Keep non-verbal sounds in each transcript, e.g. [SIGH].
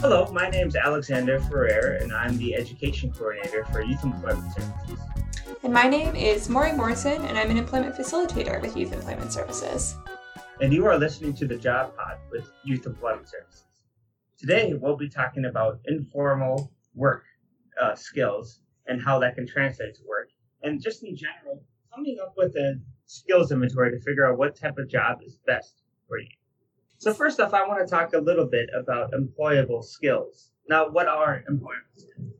Hello, my name is Alexander Ferrer, and I'm the Education Coordinator for Youth Employment Services. And my name is Morag Morrison, and I'm an Employment Facilitator with Youth Employment Services. And you are listening to the Job Pod with Youth Employment Services. Today, we'll be talking about informal work uh, skills and how that can translate to work, and just in general, coming up with a skills inventory to figure out what type of job is best for you. So first off, I want to talk a little bit about employable skills. Now, what are employable skills?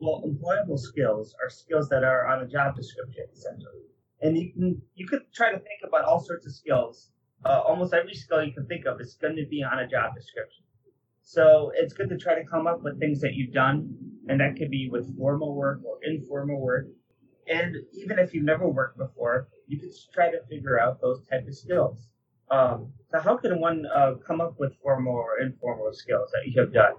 Well, employable skills are skills that are on a job description, essentially. And you can you could try to think about all sorts of skills. Uh, almost every skill you can think of is going to be on a job description. So it's good to try to come up with things that you've done, and that could be with formal work or informal work. And even if you've never worked before, you could try to figure out those type of skills. Um, so how can one uh, come up with formal or informal skills that you have done?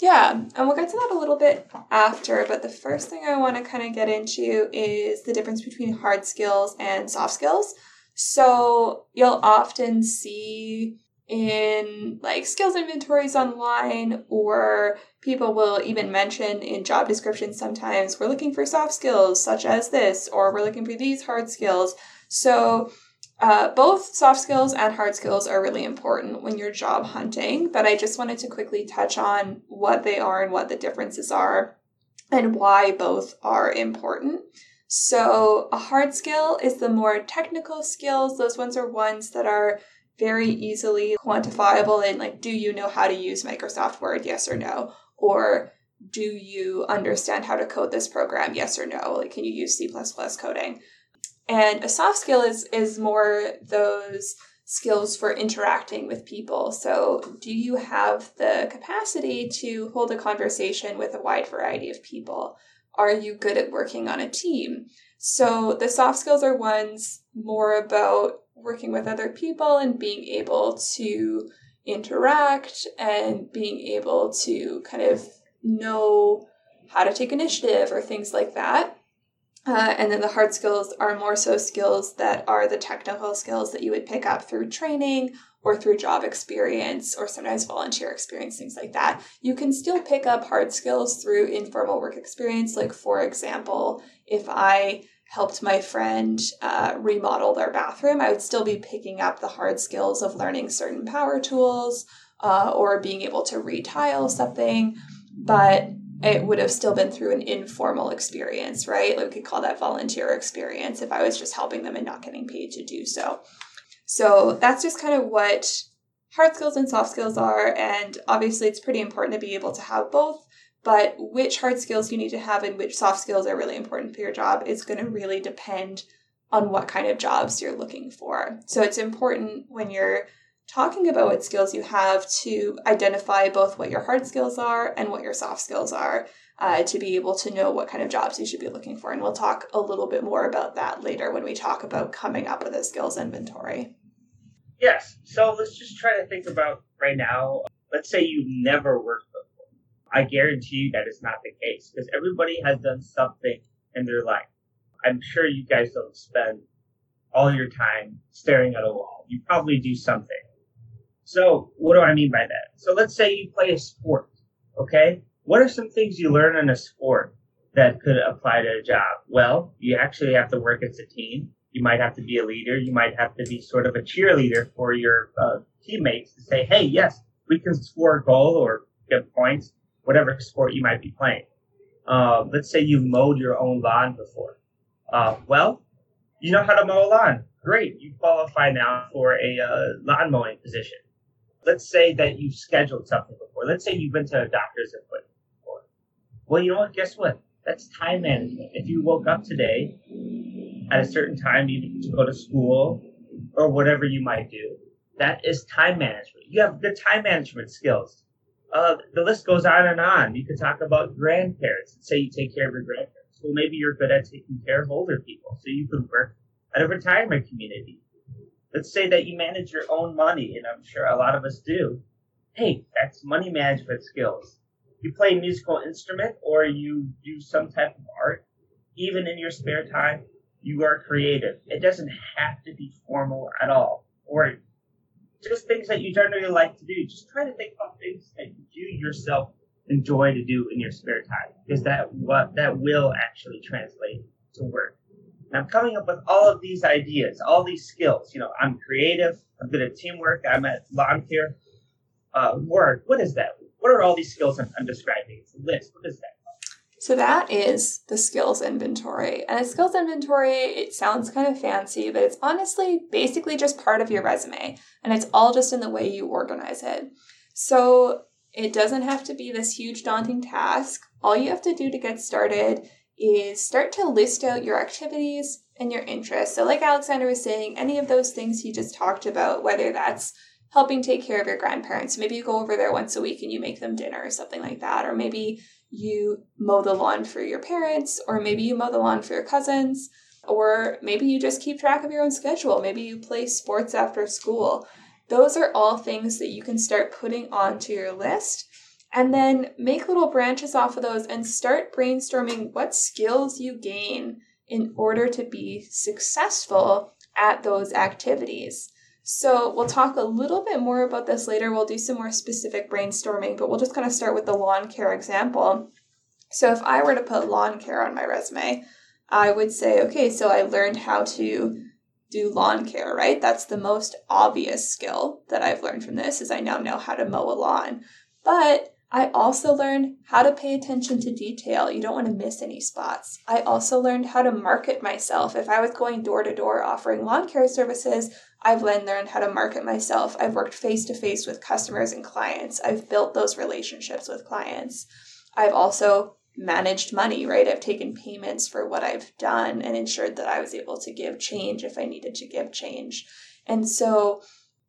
Yeah, and we'll get to that a little bit after, but the first thing I want to kind of get into is the difference between hard skills and soft skills. So you'll often see in like skills inventories online, or people will even mention in job descriptions sometimes we're looking for soft skills such as this, or we're looking for these hard skills. So uh, both soft skills and hard skills are really important when you're job hunting, but I just wanted to quickly touch on what they are and what the differences are and why both are important. So, a hard skill is the more technical skills. Those ones are ones that are very easily quantifiable in like, do you know how to use Microsoft Word? Yes or no? Or do you understand how to code this program? Yes or no? Like, can you use C coding? And a soft skill is is more those skills for interacting with people. So, do you have the capacity to hold a conversation with a wide variety of people? Are you good at working on a team? So, the soft skills are ones more about working with other people and being able to interact and being able to kind of know how to take initiative or things like that. Uh, and then the hard skills are more so skills that are the technical skills that you would pick up through training or through job experience or sometimes volunteer experience, things like that. You can still pick up hard skills through informal work experience. Like, for example, if I helped my friend uh, remodel their bathroom, I would still be picking up the hard skills of learning certain power tools uh, or being able to retile something. But it would have still been through an informal experience, right? Like we could call that volunteer experience if I was just helping them and not getting paid to do so. So that's just kind of what hard skills and soft skills are. And obviously, it's pretty important to be able to have both. But which hard skills you need to have and which soft skills are really important for your job is going to really depend on what kind of jobs you're looking for. So it's important when you're talking about what skills you have to identify both what your hard skills are and what your soft skills are uh, to be able to know what kind of jobs you should be looking for. And we'll talk a little bit more about that later when we talk about coming up with a skills inventory. Yes. So let's just try to think about right now. Let's say you've never worked before. I guarantee you that is not the case because everybody has done something in their life. I'm sure you guys don't spend all your time staring at a wall. You probably do something. So what do I mean by that? So let's say you play a sport, okay? What are some things you learn in a sport that could apply to a job? Well, you actually have to work as a team. You might have to be a leader. You might have to be sort of a cheerleader for your uh, teammates to say, hey, yes, we can score a goal or get points, whatever sport you might be playing. Uh, let's say you've mowed your own lawn before. Uh, well, you know how to mow a lawn. Great. You qualify now for a uh, lawn mowing position let's say that you've scheduled something before. Let's say you've been to a doctor's appointment before. Well, you know what? Guess what? That's time management. If you woke up today at a certain time, even to go to school or whatever you might do, that is time management. You have good time management skills. Uh, the list goes on and on. You could talk about grandparents. Say you take care of your grandparents. Well, maybe you're good at taking care of older people, so you could work at a retirement community let's say that you manage your own money, and I'm sure a lot of us do. Hey, that's money management skills. You play a musical instrument or you do some type of art, even in your spare time, you are creative. It doesn't have to be formal at all. Or just things that you generally like to do. Just try to think about things that you yourself enjoy to do in your spare time because that what that will actually translate to work. And I'm coming up with all of these ideas, all these skills. You know, I'm creative. I'm good at teamwork. I'm at care. Uh, work. What is that? What are all these skills I'm, I'm describing? It's a list. What is that? So that is the skills inventory. And a skills inventory, it sounds kind of fancy, but it's honestly basically just part of your resume. And it's all just in the way you organize it. So it doesn't have to be this huge daunting task. All you have to do to get started is start to list out your activities and your interests. So, like Alexander was saying, any of those things he just talked about, whether that's helping take care of your grandparents, maybe you go over there once a week and you make them dinner or something like that, or maybe you mow the lawn for your parents, or maybe you mow the lawn for your cousins, or maybe you just keep track of your own schedule. Maybe you play sports after school. Those are all things that you can start putting onto your list and then make little branches off of those and start brainstorming what skills you gain in order to be successful at those activities. So, we'll talk a little bit more about this later. We'll do some more specific brainstorming, but we'll just kind of start with the lawn care example. So, if I were to put lawn care on my resume, I would say, okay, so I learned how to do lawn care, right? That's the most obvious skill that I've learned from this is I now know how to mow a lawn. But I also learned how to pay attention to detail. You don't want to miss any spots. I also learned how to market myself. If I was going door to door offering lawn care services, I've then learned how to market myself. I've worked face to face with customers and clients. I've built those relationships with clients. I've also managed money, right? I've taken payments for what I've done and ensured that I was able to give change if I needed to give change. And so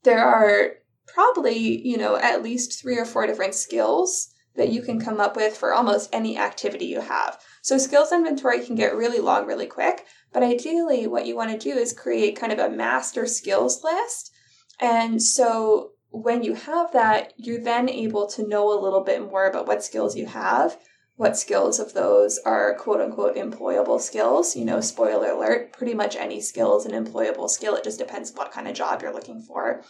there are probably, you know, at least three or four different skills that you can come up with for almost any activity you have. So skills inventory can get really long really quick, but ideally what you want to do is create kind of a master skills list. And so when you have that, you're then able to know a little bit more about what skills you have what skills of those are quote unquote employable skills. You know, spoiler alert, pretty much any skill is an employable skill. It just depends what kind of job you're looking for.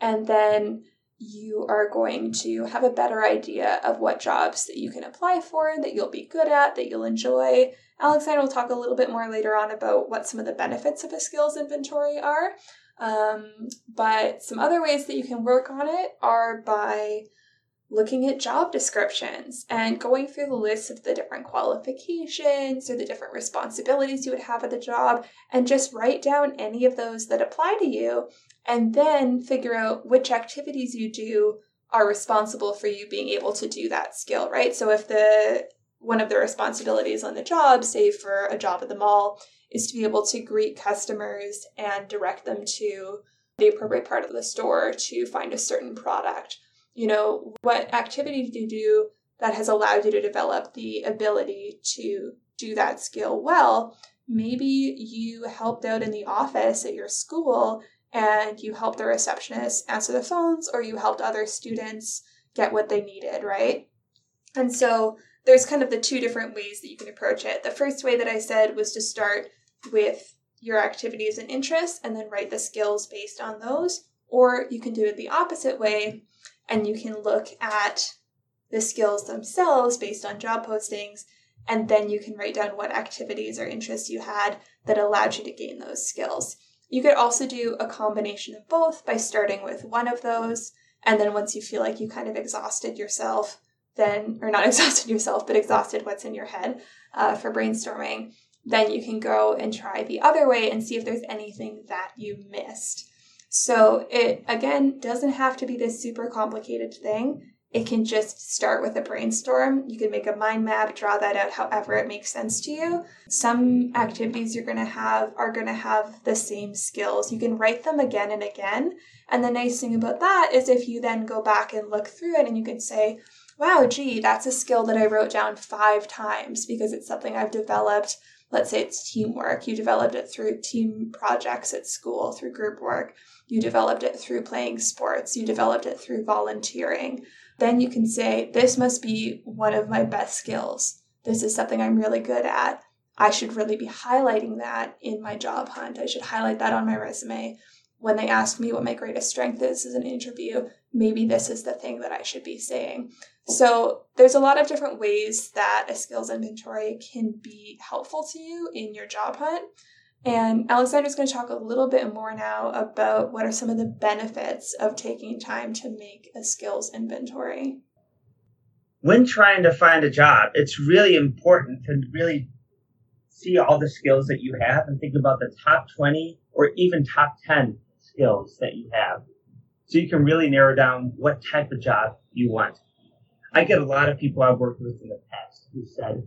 And then you are going to have a better idea of what jobs that you can apply for, that you'll be good at, that you'll enjoy. Alexander will talk a little bit more later on about what some of the benefits of a skills inventory are. Um, but some other ways that you can work on it are by looking at job descriptions and going through the list of the different qualifications or the different responsibilities you would have at the job and just write down any of those that apply to you and then figure out which activities you do are responsible for you being able to do that skill, right? So if the one of the responsibilities on the job, say for a job at the mall, is to be able to greet customers and direct them to the appropriate part of the store to find a certain product you know, what activity do you do that has allowed you to develop the ability to do that skill well? Maybe you helped out in the office at your school and you helped the receptionist answer the phones or you helped other students get what they needed, right? And so there's kind of the two different ways that you can approach it. The first way that I said was to start with your activities and interests and then write the skills based on those. Or you can do it the opposite way and you can look at the skills themselves based on job postings and then you can write down what activities or interests you had that allowed you to gain those skills. You could also do a combination of both by starting with one of those and then once you feel like you kind of exhausted yourself then or not [LAUGHS] exhausted yourself but exhausted what's in your head uh, for brainstorming then you can go and try the other way and see if there's anything that you missed so it again doesn't have to be this super complicated thing. It can just start with a brainstorm. You can make a mind map, draw that out however it makes sense to you. Some activities you're going to have are going to have the same skills. You can write them again and again. And the nice thing about that is if you then go back and look through it and you can say, wow, gee, that's a skill that I wrote down five times because it's something I've developed. Let's say it's teamwork. You developed it through team projects at school, through group work you developed it through playing sports, you developed it through volunteering, then you can say, This must be one of my best skills. This is something I'm really good at. I should really be highlighting that in my job hunt. I should highlight that on my resume. when they ask me what my greatest strength is as an interview, maybe this is the thing that I should be saying. So there's a lot of different ways that a skills inventory can be helpful to you in your job hunt. And Alexander's going to talk a little bit more now about what are some of the benefits of taking time to make a skills inventory. When trying to find a job, it's really important to really see all the skills that you have and think about the top 20 or even top 10 skills that you have. So you can really narrow down what type of job you want. I get a lot of people I've worked with in the past who said,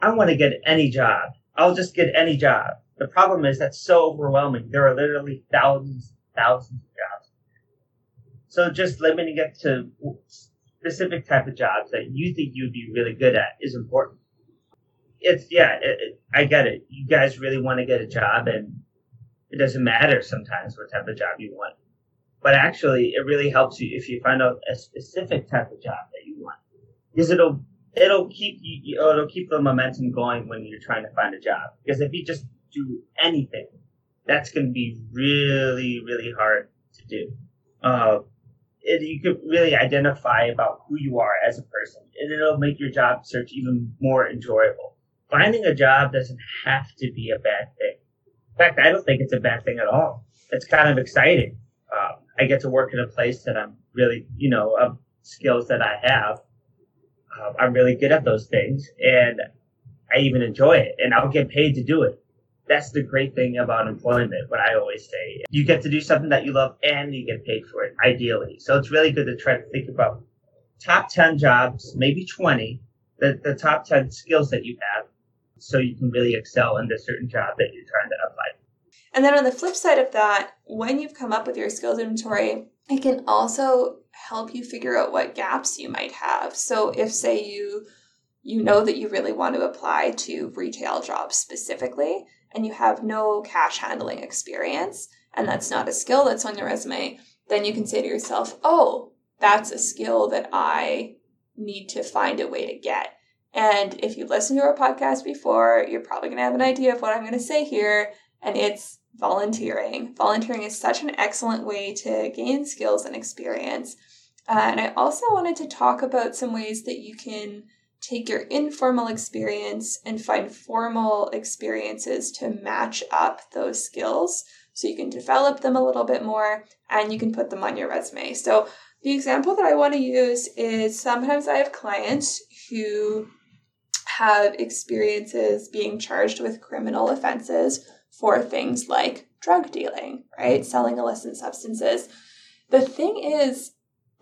I want to get any job. I'll just get any job. The problem is that's so overwhelming. There are literally thousands, thousands of jobs. So just limiting it to specific type of jobs that you think you'd be really good at is important. It's yeah, it, it, I get it. You guys really want to get a job, and it doesn't matter sometimes what type of job you want. But actually, it really helps you if you find out a specific type of job that you want, because it'll it'll keep you it'll keep the momentum going when you're trying to find a job. Because if you just do anything, that's going to be really really hard to do. Uh, it, you could really identify about who you are as a person, and it'll make your job search even more enjoyable. Finding a job doesn't have to be a bad thing. In fact, I don't think it's a bad thing at all. It's kind of exciting. Um, I get to work in a place that I'm really, you know, of skills that I have. Um, I'm really good at those things, and I even enjoy it, and I'll get paid to do it that's the great thing about employment, what I always say. You get to do something that you love and you get paid for it, ideally. So it's really good to try to think about top 10 jobs, maybe 20, the, the top 10 skills that you have so you can really excel in the certain job that you're trying to apply. And then on the flip side of that, when you've come up with your skills inventory, it can also help you figure out what gaps you might have. So if say you you know that you really want to apply to retail jobs specifically, and you have no cash handling experience, and that's not a skill that's on your resume, then you can say to yourself, oh, that's a skill that I need to find a way to get. And if you listened to our podcast before, you're probably going to have an idea of what I'm going to say here, and it's volunteering. Volunteering is such an excellent way to gain skills and experience. Uh, and I also wanted to talk about some ways that you can take your informal experience and find formal experiences to match up those skills so you can develop them a little bit more and you can put them on your resume. So, the example that I want to use is sometimes I have clients who have experiences being charged with criminal offenses for things like drug dealing, right? Selling illicit substances. The thing is,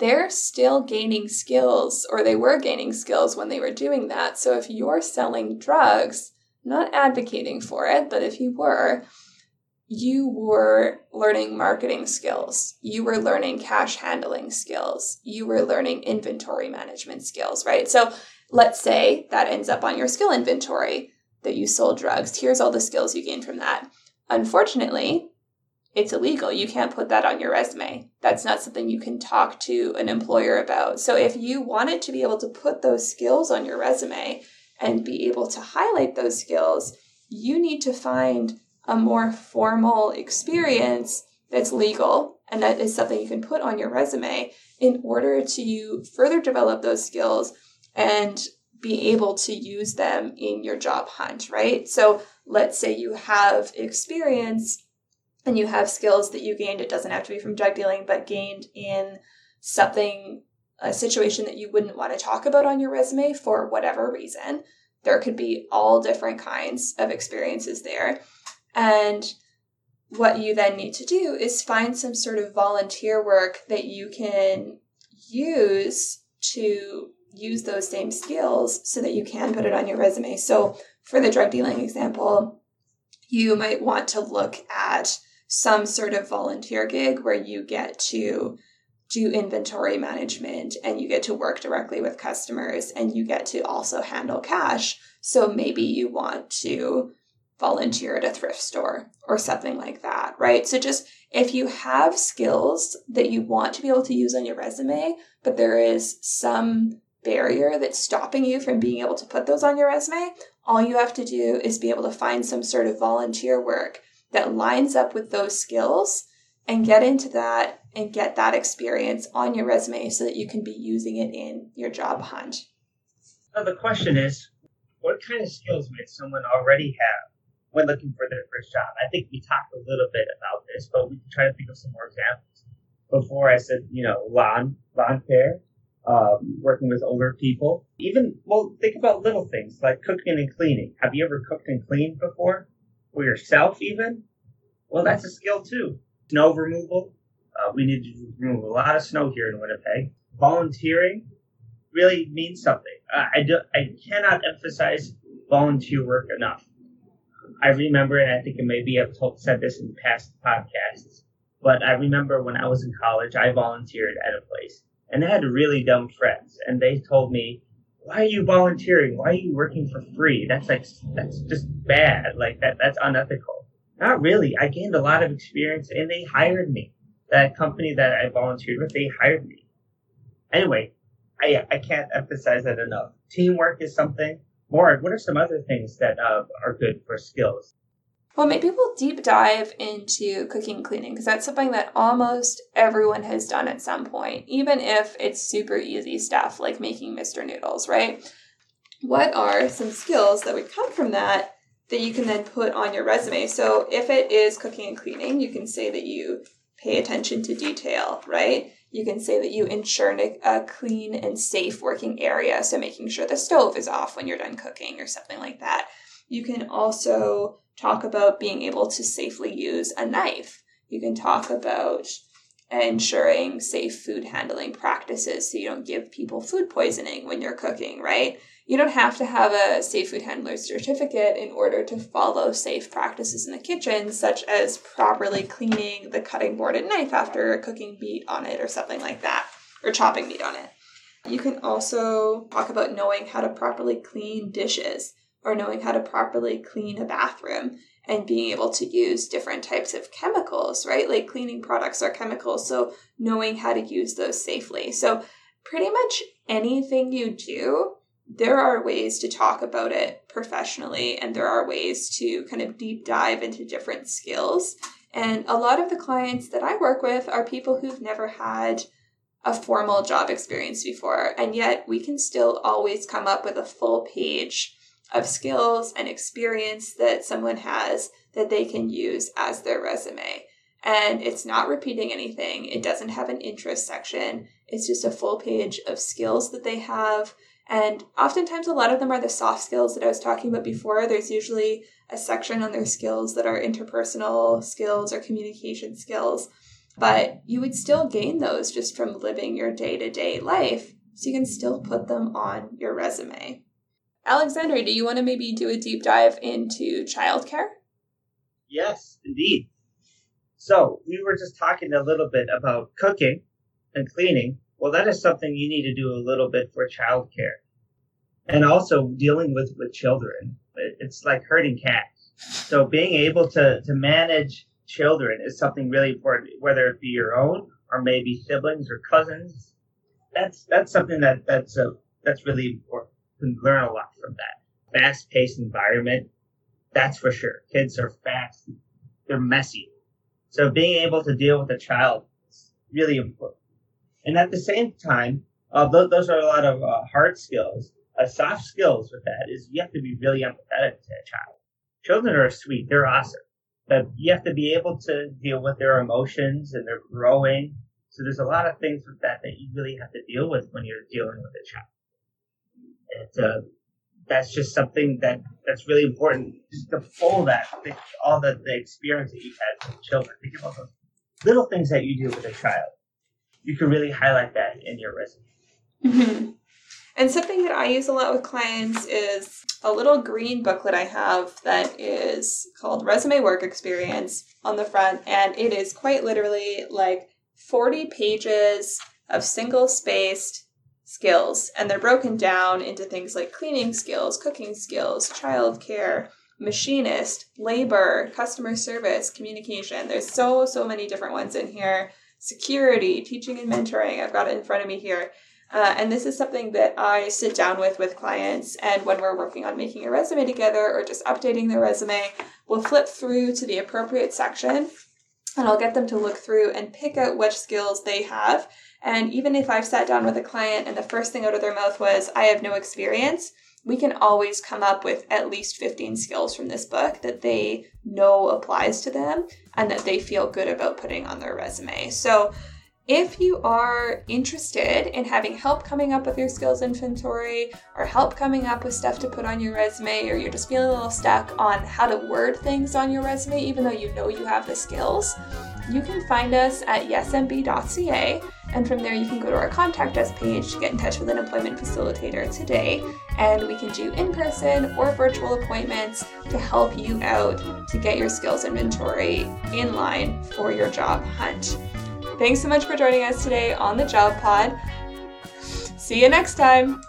they're still gaining skills, or they were gaining skills when they were doing that. So if you're selling drugs, not advocating for it, but if you were, you were learning marketing skills. You were learning cash handling skills. You were learning inventory management skills, right? So let's say that ends up on your skill inventory that you sold drugs. Here's all the skills you gained from that. Unfortunately, it's illegal. You can't put that on your resume. That's not something you can talk to an employer about. So if you wanted to be able to put those skills on your resume and be able to highlight those skills, you need to find a more formal experience that's legal and that is something you can put on your resume in order to further develop those skills and be able to use them in your job hunt, right? So let's say you have experience and you have skills that you gained, it doesn't have to be from drug dealing, but gained in something, a situation that you wouldn't want to talk about on your resume for whatever reason. There could be all different kinds of experiences there. And what you then need to do is find some sort of volunteer work that you can use to use those same skills so that you can put it on your resume. So, for the drug dealing example, you might want to look at some sort of volunteer gig where you get to do inventory management and you get to work directly with customers and you get to also handle cash. So maybe you want to volunteer at a thrift store or something like that, right? So just if you have skills that you want to be able to use on your resume, but there is some barrier that's stopping you from being able to put those on your resume, all you have to do is be able to find some sort of volunteer work that lines up with those skills and get into that and get that experience on your resume so that you can be using it in your job hunt. Now the question is, what kind of skills might someone already have when looking for their first job? I think we talked a little bit about this, but we can try to think of some more examples. Before I said, you know, lawn, lawn care, um, working with older people. Even, well, think about little things like cooking and cleaning. Have you ever cooked and cleaned before? For yourself, even? Well, that's a skill too. Snow removal. Uh, we need to remove a lot of snow here in Winnipeg. Volunteering really means something. Uh, I, do, I cannot emphasize volunteer work enough. I remember, and I think maybe I've told, said this in past podcasts, but I remember when I was in college, I volunteered at a place and I had really dumb friends, and they told me, "Why are you volunteering? Why are you working for free? That's like that's just bad. Like that that's unethical." Not really. I gained a lot of experience, and they hired me. That company that I volunteered with, they hired me. Anyway, I I can't emphasize that enough. Teamwork is something. More. What are some other things that uh, are good for skills? Well, maybe we'll deep dive into cooking and cleaning because that's something that almost everyone has done at some point, even if it's super easy stuff like making Mr. Noodles, right? What are some skills that would come from that that you can then put on your resume? So, if it is cooking and cleaning, you can say that you pay attention to detail, right? You can say that you ensure a clean and safe working area, so making sure the stove is off when you're done cooking or something like that. You can also talk about being able to safely use a knife. You can talk about ensuring safe food handling practices so you don't give people food poisoning when you're cooking, right? You don't have to have a safe food handler certificate in order to follow safe practices in the kitchen, such as properly cleaning the cutting board and knife after cooking meat on it or something like that, or chopping meat on it. You can also talk about knowing how to properly clean dishes or knowing how to properly clean a bathroom and being able to use different types of chemicals, right? Like cleaning products are chemicals, so knowing how to use those safely. So, pretty much anything you do, there are ways to talk about it professionally, and there are ways to kind of deep dive into different skills. And a lot of the clients that I work with are people who've never had a formal job experience before, and yet we can still always come up with a full page of skills and experience that someone has that they can use as their resume. And it's not repeating anything, it doesn't have an interest section. It's just a full page of skills that they have. And oftentimes, a lot of them are the soft skills that I was talking about before. There's usually a section on their skills that are interpersonal skills or communication skills. But you would still gain those just from living your day to day life. So you can still put them on your resume. Alexander, do you want to maybe do a deep dive into childcare? Yes, indeed. So, we were just talking a little bit about cooking and cleaning. Well, that is something you need to do a little bit for childcare. And also dealing with, with children. It's like herding cats. So, being able to, to manage children is something really important, whether it be your own or maybe siblings or cousins. That's that's something that that's a, that's really important can learn a lot from that. Fast paced environment, that's for sure. Kids are fast, they're messy. So being able to deal with a child is really important. And at the same time, uh, th- those are a lot of uh, hard skills. Uh, soft skills with that is you have to be really empathetic to a child. Children are sweet, they're awesome, but you have to be able to deal with their emotions and they're growing. So there's a lot of things with that that you really have to deal with when you're dealing with a child uh, that's just something that that's really important. Just to pull that, all the, the experience that you've had with children. Think about those little things that you do with a child. You can really highlight that in your resume. Mm-hmm. And something that I use a lot with clients is a little green booklet I have that is called Resume Work Experience on the front. And it is quite literally like 40 pages of single spaced skills, and they're broken down into things like cleaning skills, cooking skills, childcare, machinist, labor, customer service, communication. There's so, so many different ones in here. Security, teaching and mentoring. I've got it in front of me here. Uh, and this is something that I sit down with with clients, and when we're working on making a resume together or just updating their resume, we'll flip through to the appropriate section and I'll get them to look through and pick out which skills they have. And even if I've sat down with a client and the first thing out of their mouth was, I have no experience, we can always come up with at least 15 skills from this book that they know applies to them and that they feel good about putting on their resume. So if you are interested in having help coming up with your skills inventory or help coming up with stuff to put on your resume, or you're just feeling a little stuck on how to word things on your resume, even though you know you have the skills, you can find us at yesmb.ca. And from there, you can go to our contact us page to get in touch with an employment facilitator today. And we can do in person or virtual appointments to help you out to get your skills inventory in line for your job hunt. Thanks so much for joining us today on the Job Pod. See you next time.